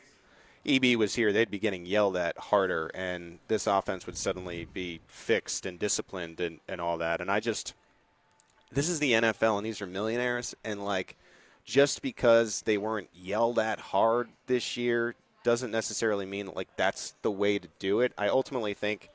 EB was here, they'd be getting yelled at harder, and this offense would suddenly be fixed and disciplined and, and all that. And I just this is the NFL, and these are millionaires, and like just because they weren't yelled at hard this year doesn't necessarily mean like that's the way to do it. I ultimately think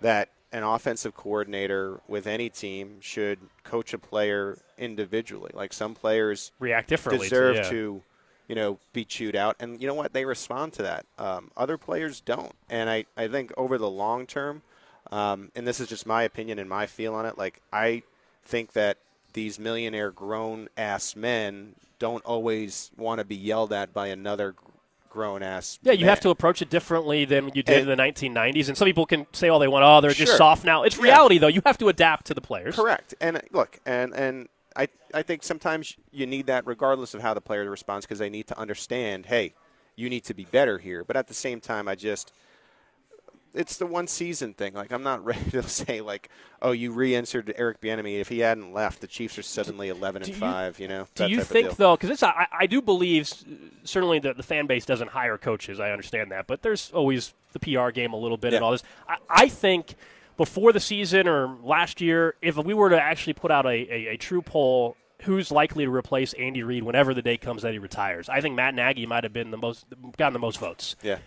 that an offensive coordinator with any team should coach a player individually. Like some players React differently. to- deserve yeah. to, you know, be chewed out, and you know what? They respond to that. Um, other players don't, and I, I think over the long term, um, and this is just my opinion and my feel on it. Like I think that these millionaire grown ass men don't always want to be yelled at by another grown ass. Yeah, you man. have to approach it differently than you did And- in the 1990s. And some people can say all they want, oh, they're just soft now. It's Yeah. reality, though. You have to adapt to the players. Correct. And uh, look, and and I I think sometimes you need that regardless of how the player responds because they need to understand, hey, you need to be better here. But at the same time, I just it's the one season thing. Like I'm not (laughs) ready to say like, oh, you re-entered Eric Bieniemy. If he hadn't left, the Chiefs are suddenly 11 and you- five. You know. Do you think though? Because it's I, I do believe certainly that the fan base doesn't hire coaches. I understand that, but there's always the PR game a little bit and all this. I, I think before the season or last year, if we were to actually put out a, a, a true poll. Who's likely to replace Andy Reid whenever the day comes that he retires? I think Matt Nagy might have been the most gotten the most votes. Yeah.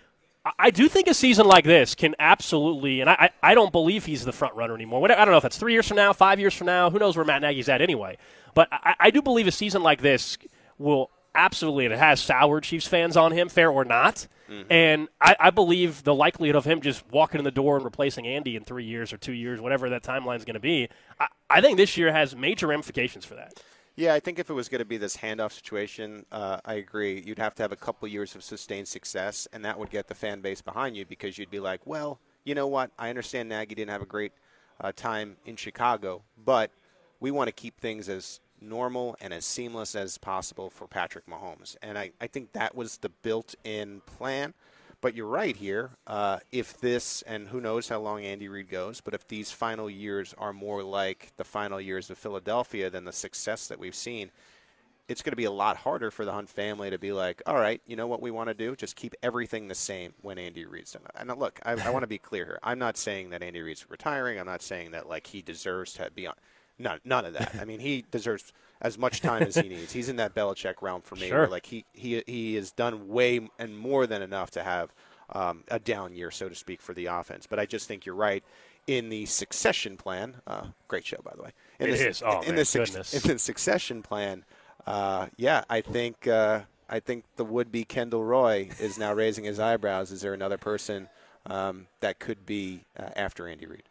I- do think a season like this can absolutely, and I, I don't believe he's the front runner anymore. I don't know if that's three years from now, five years from now. Who knows where Matt Nagy's at anyway? But I, I do believe a season like this will absolutely, and it has soured Chiefs fans on him, fair or not. Mm-hmm. And I, I believe the likelihood of him just walking in the door and replacing Andy in three years or two years, whatever that timeline is going to be, I, I think this year has major ramifications for that. Yeah, I think if it was going to be this handoff situation, uh, I agree. You'd have to have a couple years of sustained success, and that would get the fan base behind you because you'd be like, well, you know what? I understand Nagy didn't have a great uh, time in Chicago, but we want to keep things as normal and as seamless as possible for Patrick Mahomes. And I, I think that was the built in plan. But you're right here. Uh, if this, and who knows how long Andy Reid goes, but if these final years are more like the final years of Philadelphia than the success that we've seen, it's going to be a lot harder for the Hunt family to be like, all right, you know what we want to do? Just keep everything the same when Andy Reid's done. And look, I, I want to be clear here. I'm not saying that Andy Reid's retiring. I'm not saying that like he deserves to be on. None, none of that. I mean, he deserves as much time as he (laughs) needs. He's in that Belichick realm for me. Sure. Where like he he he has done way and more than enough to have um, a down year, so to speak, for the offense. But I just think you're right. In the succession plan, uh, great show by the way. In It the, is. Oh, in man, the goodness. in the succession plan, uh, yeah, I think uh, I think the would-be Kendall Roy is now raising his eyebrows. Is there another person um, that could be uh, after Andy Reid?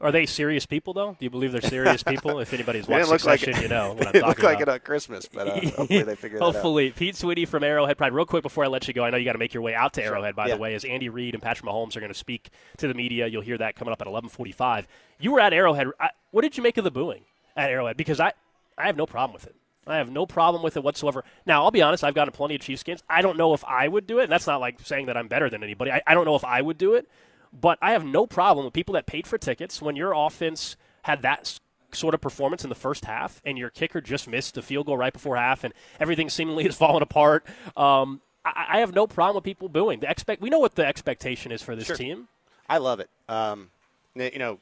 Are they serious people, though? Do you believe they're serious people? If anybody's (laughs) watched didn't like it. you know what (laughs) I'm talking look like about. it on Christmas, but uh, hopefully they figure. Hopefully, Pete Sweeney from Arrowhead Pride. Real quick before I let you go, I know you got to make your way out to Arrowhead. By Yeah. the way, as Andy Reid and Patrick Mahomes are going to speak to the media, you'll hear that coming up at 11:45. You were at Arrowhead. I, what did you make of the booing at Arrowhead? Because I, I have no problem with it. I have no problem with it whatsoever. Now, I'll be honest. I've gotten plenty of Chiefs games. I don't know if I would do it. And that's not like saying that I'm better than anybody. I, I don't know if I would do it. But I have no problem with people that paid for tickets when your offense had that sort of performance in the first half and your kicker just missed the field goal right before half and everything seemingly (laughs) is falling apart. Um, I, I have no problem with people booing. The expect we know what the expectation is for this Sure. team. I love it. Um, you know,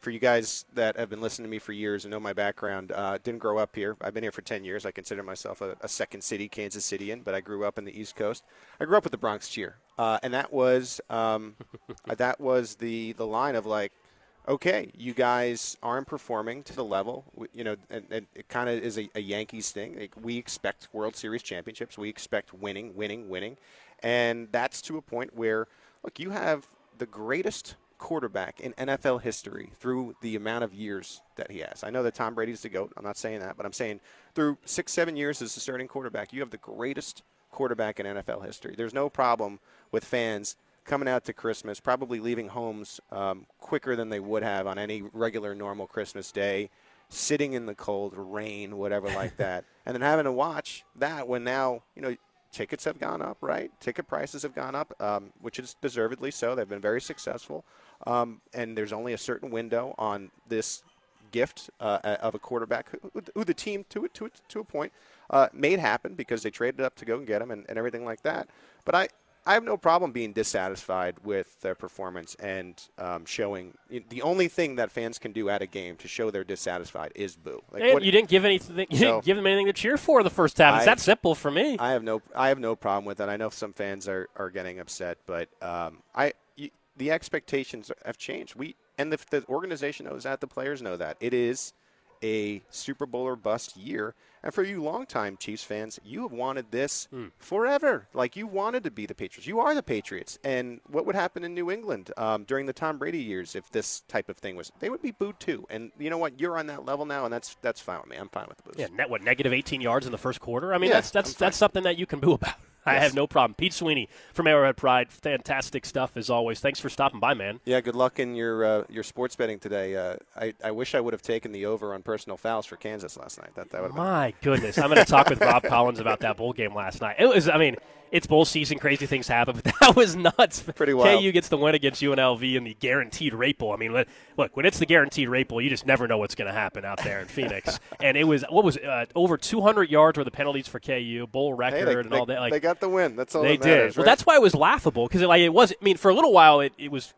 for you guys that have been listening to me for years and know my background, uh, didn't grow up here. I've been here for 10 years. I consider myself a, a second city Kansas Cityan, but I grew up in the East Coast. I grew up with the Bronx cheer, uh, and that was um, (laughs) that was the the line of like, okay, you guys aren't performing to the level, you know, and, and it kind of is a, a Yankees thing. Like, we expect World Series championships. We expect winning, winning, winning, and that's to a point where, look, you have the greatest quarterback in NFL history through the amount of years that he has. I know that Tom Brady's the GOAT. I'm not saying that, but I'm saying through six, seven years as a starting quarterback, you have the greatest quarterback in NFL history. There's no problem with fans coming out to Christmas, probably leaving homes um, quicker than they would have on any regular, normal Christmas day, sitting in the cold, rain, whatever like (laughs) that, and then having to watch that when now, you know, tickets have gone up, right? Ticket prices have gone up, um, which is deservedly so. They've been very successful. Um, and there's only a certain window on this gift uh, of a quarterback who, who the team, to, to, to a point, uh, made happen because they traded up to go and get him and, and everything like that. But I, I have no problem being dissatisfied with their performance and um, showing. The only thing that fans can do at a game to show they're dissatisfied is boo. Like, and what- you didn't give anything. You So- didn't give them anything to cheer for the first half. It's I- that simple for me. I have no I have no problem with that. I know some fans are, are getting upset, but um, I y the expectations have changed. We and the, the organization knows that. The players know that it is a Super Bowl or bust year. And for you longtime Chiefs fans, you have wanted this Hmm. forever. Like you wanted to be the Patriots. You are the Patriots. And what would happen in New England um, during the Tom Brady years if this type of thing was? They would be booed too. And you know what? You're on that level now, and that's that's fine with me. I'm fine with the boos. Yeah, net what negative 18 yards in the first quarter. I mean, Yeah, that's that's that's something that you can boo about. I have no problem. Pete Sweeney from Arrowhead Pride, fantastic stuff as always. Thanks for stopping by, man. Yeah, good luck in your uh, your sports betting today. Uh, I, I wish I would have taken the over on personal fouls for Kansas last night. That that would have been My goodness, I'm going to talk with Rob (laughs) Collins about that bowl game last night. It was, I mean, it's bowl season, crazy things happen, but (laughs) that was nuts. Pretty wild. KU gets the win against UNLV in the guaranteed rate bowl. I mean, look, when it's the guaranteed rate bowl, you just never know what's going to happen out there in Phoenix. (laughs) and it was what was it, uh, over 200 yards were the penalties for KU, bowl record, Hey, they, and they- all that. Like they got the win. That's all they that matters, did. Well, right? that's why it was laughable because like it was. I mean, for a little while, it, it was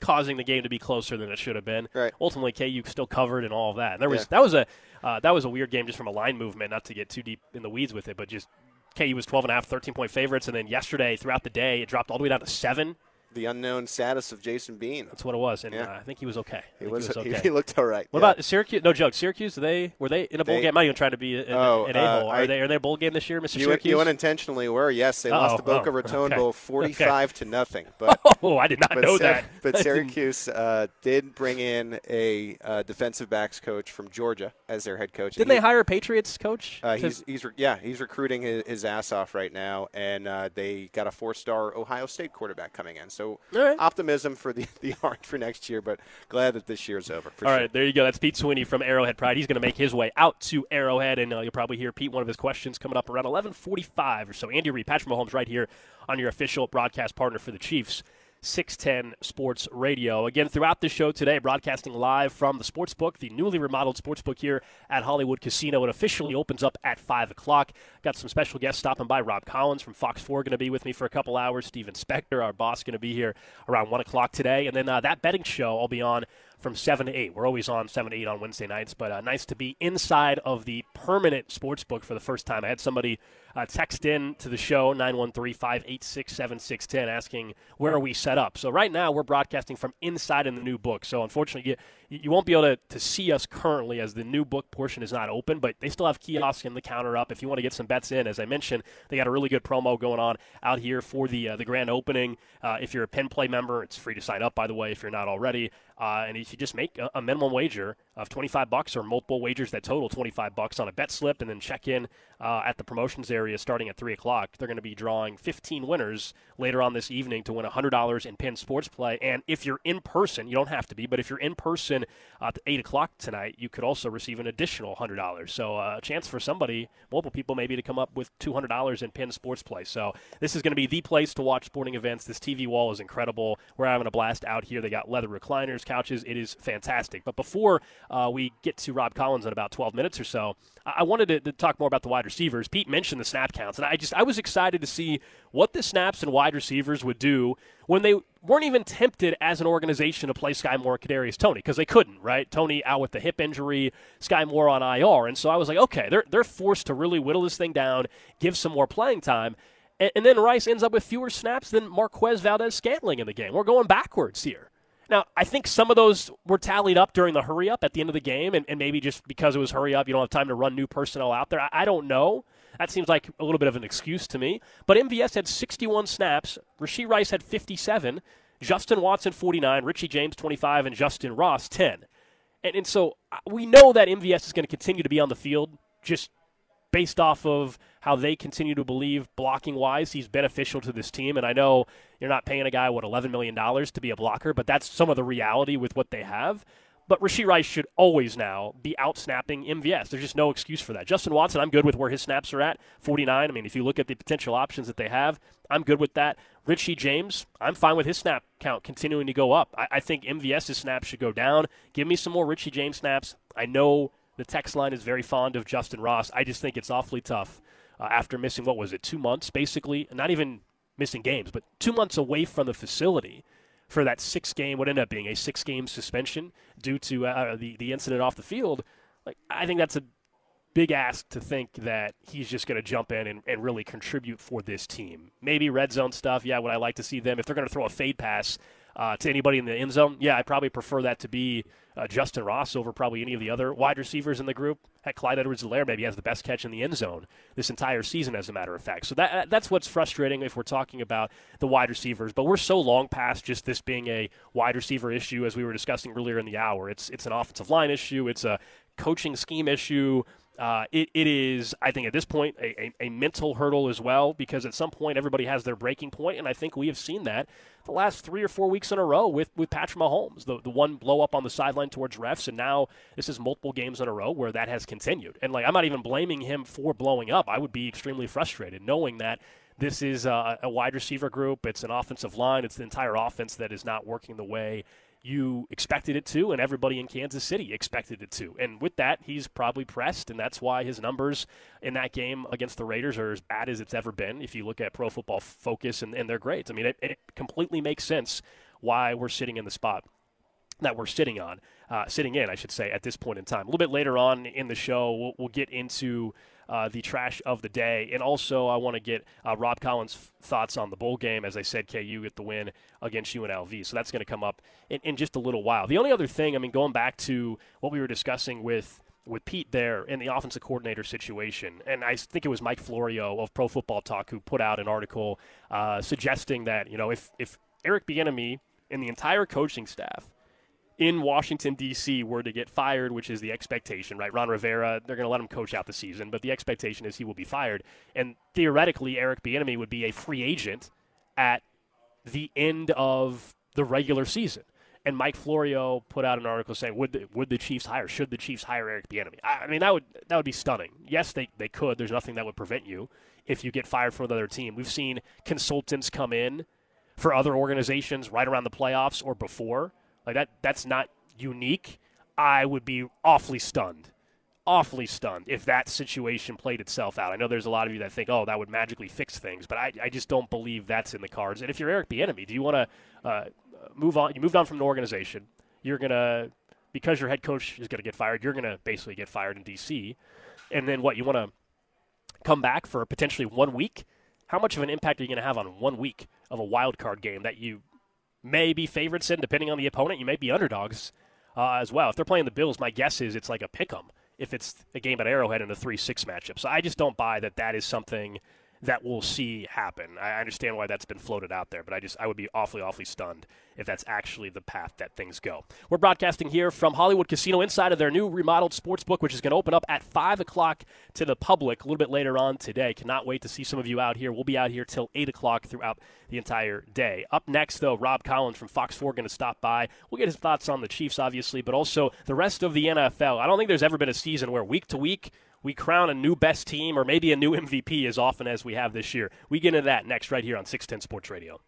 causing the game to be closer than it should have been. Right. Ultimately, KU still covered and all of that. And there was Yeah. that was a uh, that was a weird game just from a line movement. Not to get too deep in the weeds with it, but just KU was 12 and a half, 13 point favorites, and then yesterday throughout the day it dropped all the way down to seven. The unknown status of Jason Bean. That's what it was, and Yeah. uh, I think he was okay. He think was, he, (laughs) okay. he looked all right. What yeah. about Syracuse? No joke. Syracuse, they were they in a bowl They- game? I'm not even trying to be an, Oh, an a-hole. uh, Are I- they are they a bowl game this year, Mr. you, Syracuse? you unintentionally were? Yes, they lost Uh-oh. to Boca Oh, Raton okay. Bowl, Okay. forty-five to nothing. (laughs) But oh, I did not know Sy- that. but Syracuse uh, did bring in a uh, defensive backs coach from Georgia as their head coach. Didn't He- they hire a Patriots coach? Uh, he's he's re- yeah he's recruiting his, his ass off right now, and uh, they got a four-star Ohio State quarterback coming in. So All right. optimism for the (laughs) the Orange for next year, but glad that this year's over. For All sure. right, there you go. That's Pete Sweeney from Arrowhead Pride. He's going to make his way out to Arrowhead, and uh, you'll probably hear Pete one of his questions coming up around 11:45 or so. Andy Reid, Patrick Mahomes, right here on your official broadcast partner for the Chiefs. 610 Sports Radio. Again, throughout the show today, broadcasting live from the Sportsbook, the newly remodeled Sportsbook here at Hollywood Casino. It officially opens up at 5 o'clock. Got some special guests stopping by. Rob Collins from Fox 4 going to be with me for a couple hours. Steven Spector, our boss, going to be here around 1 o'clock today. And then uh, that betting show I'll be on from 7 to 8. We're always on 7 to 8 on Wednesday nights, but uh, nice to be inside of the permanent sports book for the first time. I had somebody uh, text in to the show, 913 586 7610, asking where are we set up. So right now we're broadcasting from inside in the new book. So unfortunately, you, you won't be able to, to see us currently as the new book portion is not open, but they still have kiosks and the counter up. If you want to get some bets in, as I mentioned, they got a really good promo going on out here for the uh, the grand opening. Uh, if you're a Penn Play member, it's free to sign up, by the way, if you're not already. Uh, and if you just make a, a minimum wager of 25 bucks or multiple wagers that total 25 bucks on a bet slip and then check in uh, at the promotions area starting at 3 o'clock, they're going to be drawing 15 winners later on this evening to win $100 in Penn Sports Play. And if you're in person, you don't have to be, but if you're in person at 8 o'clock tonight, you could also receive an additional $100. So uh, a chance for somebody, multiple people maybe, to come up with $200 in Penn Sports Play. So this is going to be the place to watch sporting events. This TV wall is incredible. We're having a blast out here. They got leather recliners, couches. It is fantastic. But before uh, we get to Rob Collins in about 12 minutes or so, I wanted to, to, talk more about the wide receivers. Pete mentioned the snap counts, and I just I was excited to see what the snaps and wide receivers would do when they weren't even tempted as an organization to play Sky Moore and Kadarius Toney because they couldn't, right? Toney out with the hip injury, Sky Moore on IR, and so I was like, okay, they're they're forced to really whittle this thing down, give some more playing time. And then Rice ends up with fewer snaps than Marquez Valdes Scantling in the game. We're going backwards here. Now, I think some of those were tallied up during the hurry up at the end of the game, and, and maybe just because it was hurry up, you don't have time to run new personnel out there. I, I, don't know. That seems like a little bit of an excuse to me. But MVS had 61 snaps, Rashee Rice had 57, Justin Watson 49, Richie James 25, and Justyn Ross 10. And, and so uh, we know that MVS is going to continue to be on the field just based off of how they continue to believe blocking wise he's beneficial to this team. And I know you're not paying a guy, what, $11 million to be a blocker, but that's some of the reality with what they have. But Rashee Rice should always now be out snapping MVS. There's just no excuse for that. Justin Watson, I'm good with where his snaps are at, 49. I mean, if you look at the potential options that they have, I'm good with that. Richie James, I'm fine with his snap count continuing to go up. I, I think MVS's snaps should go down. Give me some more Richie James snaps. I know the text line is very fond of Justyn Ross. I just think it's awfully tough uh, after missing, what was it, two months, basically, not even missing games, but two months away from the facility for that six game, what ended up being a six game suspension due to uh, the, the incident off the field. Like, I think that's a big ask to think that he's just going to jump in and, and really contribute for this team. Maybe red zone stuff. Yeah, would I like to see them? If they're going to throw a fade pass uh, to anybody in the end zone, yeah, I probably prefer that to be uh, Justyn Ross over probably any of the other wide receivers in the group. Heck, Clyde Edwards-Helaire maybe has the best catch in the end zone this entire season, as a matter of fact. So that that's what's frustrating if we're talking about the wide receivers. But we're so long past just this being a wide receiver issue, as we were discussing earlier in the hour. It's it's an offensive line issue. It's a coaching scheme issue. Uh, it, it is, I think, at this point, a, a, a, mental hurdle as well, because at some point everybody has their breaking point, and I think we have seen that the last three or four weeks in a row with, with Patrick Mahomes. The, the one blow up on the sideline towards refs, and now this is multiple games in a row where that has continued. And, like, I'm not even blaming him for blowing up. I would be extremely frustrated knowing that this is a, a wide receiver group, it's an offensive line, it's the entire offense that is not working the way you expected it to, and everybody in Kansas City expected it to. And with that, he's probably pressed, and that's why his numbers in that game against the Raiders are as bad as it's ever been. If you look at Pro Football Focus and, and their grades, I mean, it, it completely makes sense why we're sitting in the spot that we're sitting on, uh, sitting in, I should say, at this point in time. A little bit later on in the show, we'll, we'll get into uh, the trash of the day. And also, I want to get uh, Rob Collins' thoughts on the bowl game. As I said, KU get the win against UNLV. So that's going to come up in, in just a little while. The only other thing, I mean, going back to what we were discussing with with Pete there in the offensive coordinator situation. And I think it was Mike Florio of Pro Football Talk who put out an article uh, suggesting that, you know, if, if Eric Bieniemy and the entire coaching staff in Washington, D.C. were to get fired, which is the expectation, right? Ron Rivera, they're going to let him coach out the season, but the expectation is he will be fired. And theoretically, Eric Bieniemy would be a free agent at the end of the regular season. And Mike Florio put out an article saying, "Would the, would the Chiefs hire? Should the Chiefs hire Eric Bieniemy?" I, I mean, that would that would be stunning. Yes, they they could. There's nothing that would prevent you if you get fired from another team. We've seen consultants come in for other organizations right around the playoffs or before like that that's not unique. I would be awfully stunned. Awfully stunned if that situation played itself out. I know there's a lot of you that think, oh, that would magically fix things, but I, I just don't believe that's in the cards. And if you're Eric Bieniemy, do you want to uh, move on? You moved on from an organization. You're gonna because your head coach is to get fired. You're to basically get fired in DC, and then what? You want to come back for potentially one week? How much of an impact are you going to have on one week of a wild card game that you may be favorites in, depending on the opponent. You may be underdogs uh, as well. If they're playing the Bills, my guess is it's like a pick 'em if it's a game at Arrowhead in a 3 6 matchup. So I just don't buy that that is something that we'll see happen. I understand why that's been floated out there, but I just I would be awfully awfully stunned if that's actually the path that things go. We're broadcasting here from Hollywood Casino inside of their new remodeled sports book, which is going to open up at five o'clock to the public a little bit later on today. Cannot wait to see some of you out here. We'll be out here till eight o'clock throughout the entire day. Up next, though, Rob Collins from Fox 4 going to stop by. We'll get his thoughts on the Chiefs, obviously, but also the rest of the NFL. I don't think there's ever been a season where week to week we crown a new best team or maybe a new MVP as often as we have this year. We get into that next right here on 610 Sports Radio.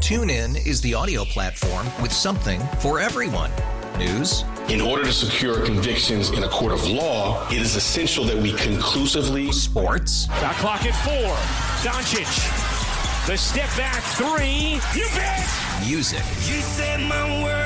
TuneIn is the audio platform with something for everyone. News. In order to secure convictions in a court of law, it is essential that we conclusively. Sports. Shot clock at four. Doncic. The step back three. You bet. Music. You set my world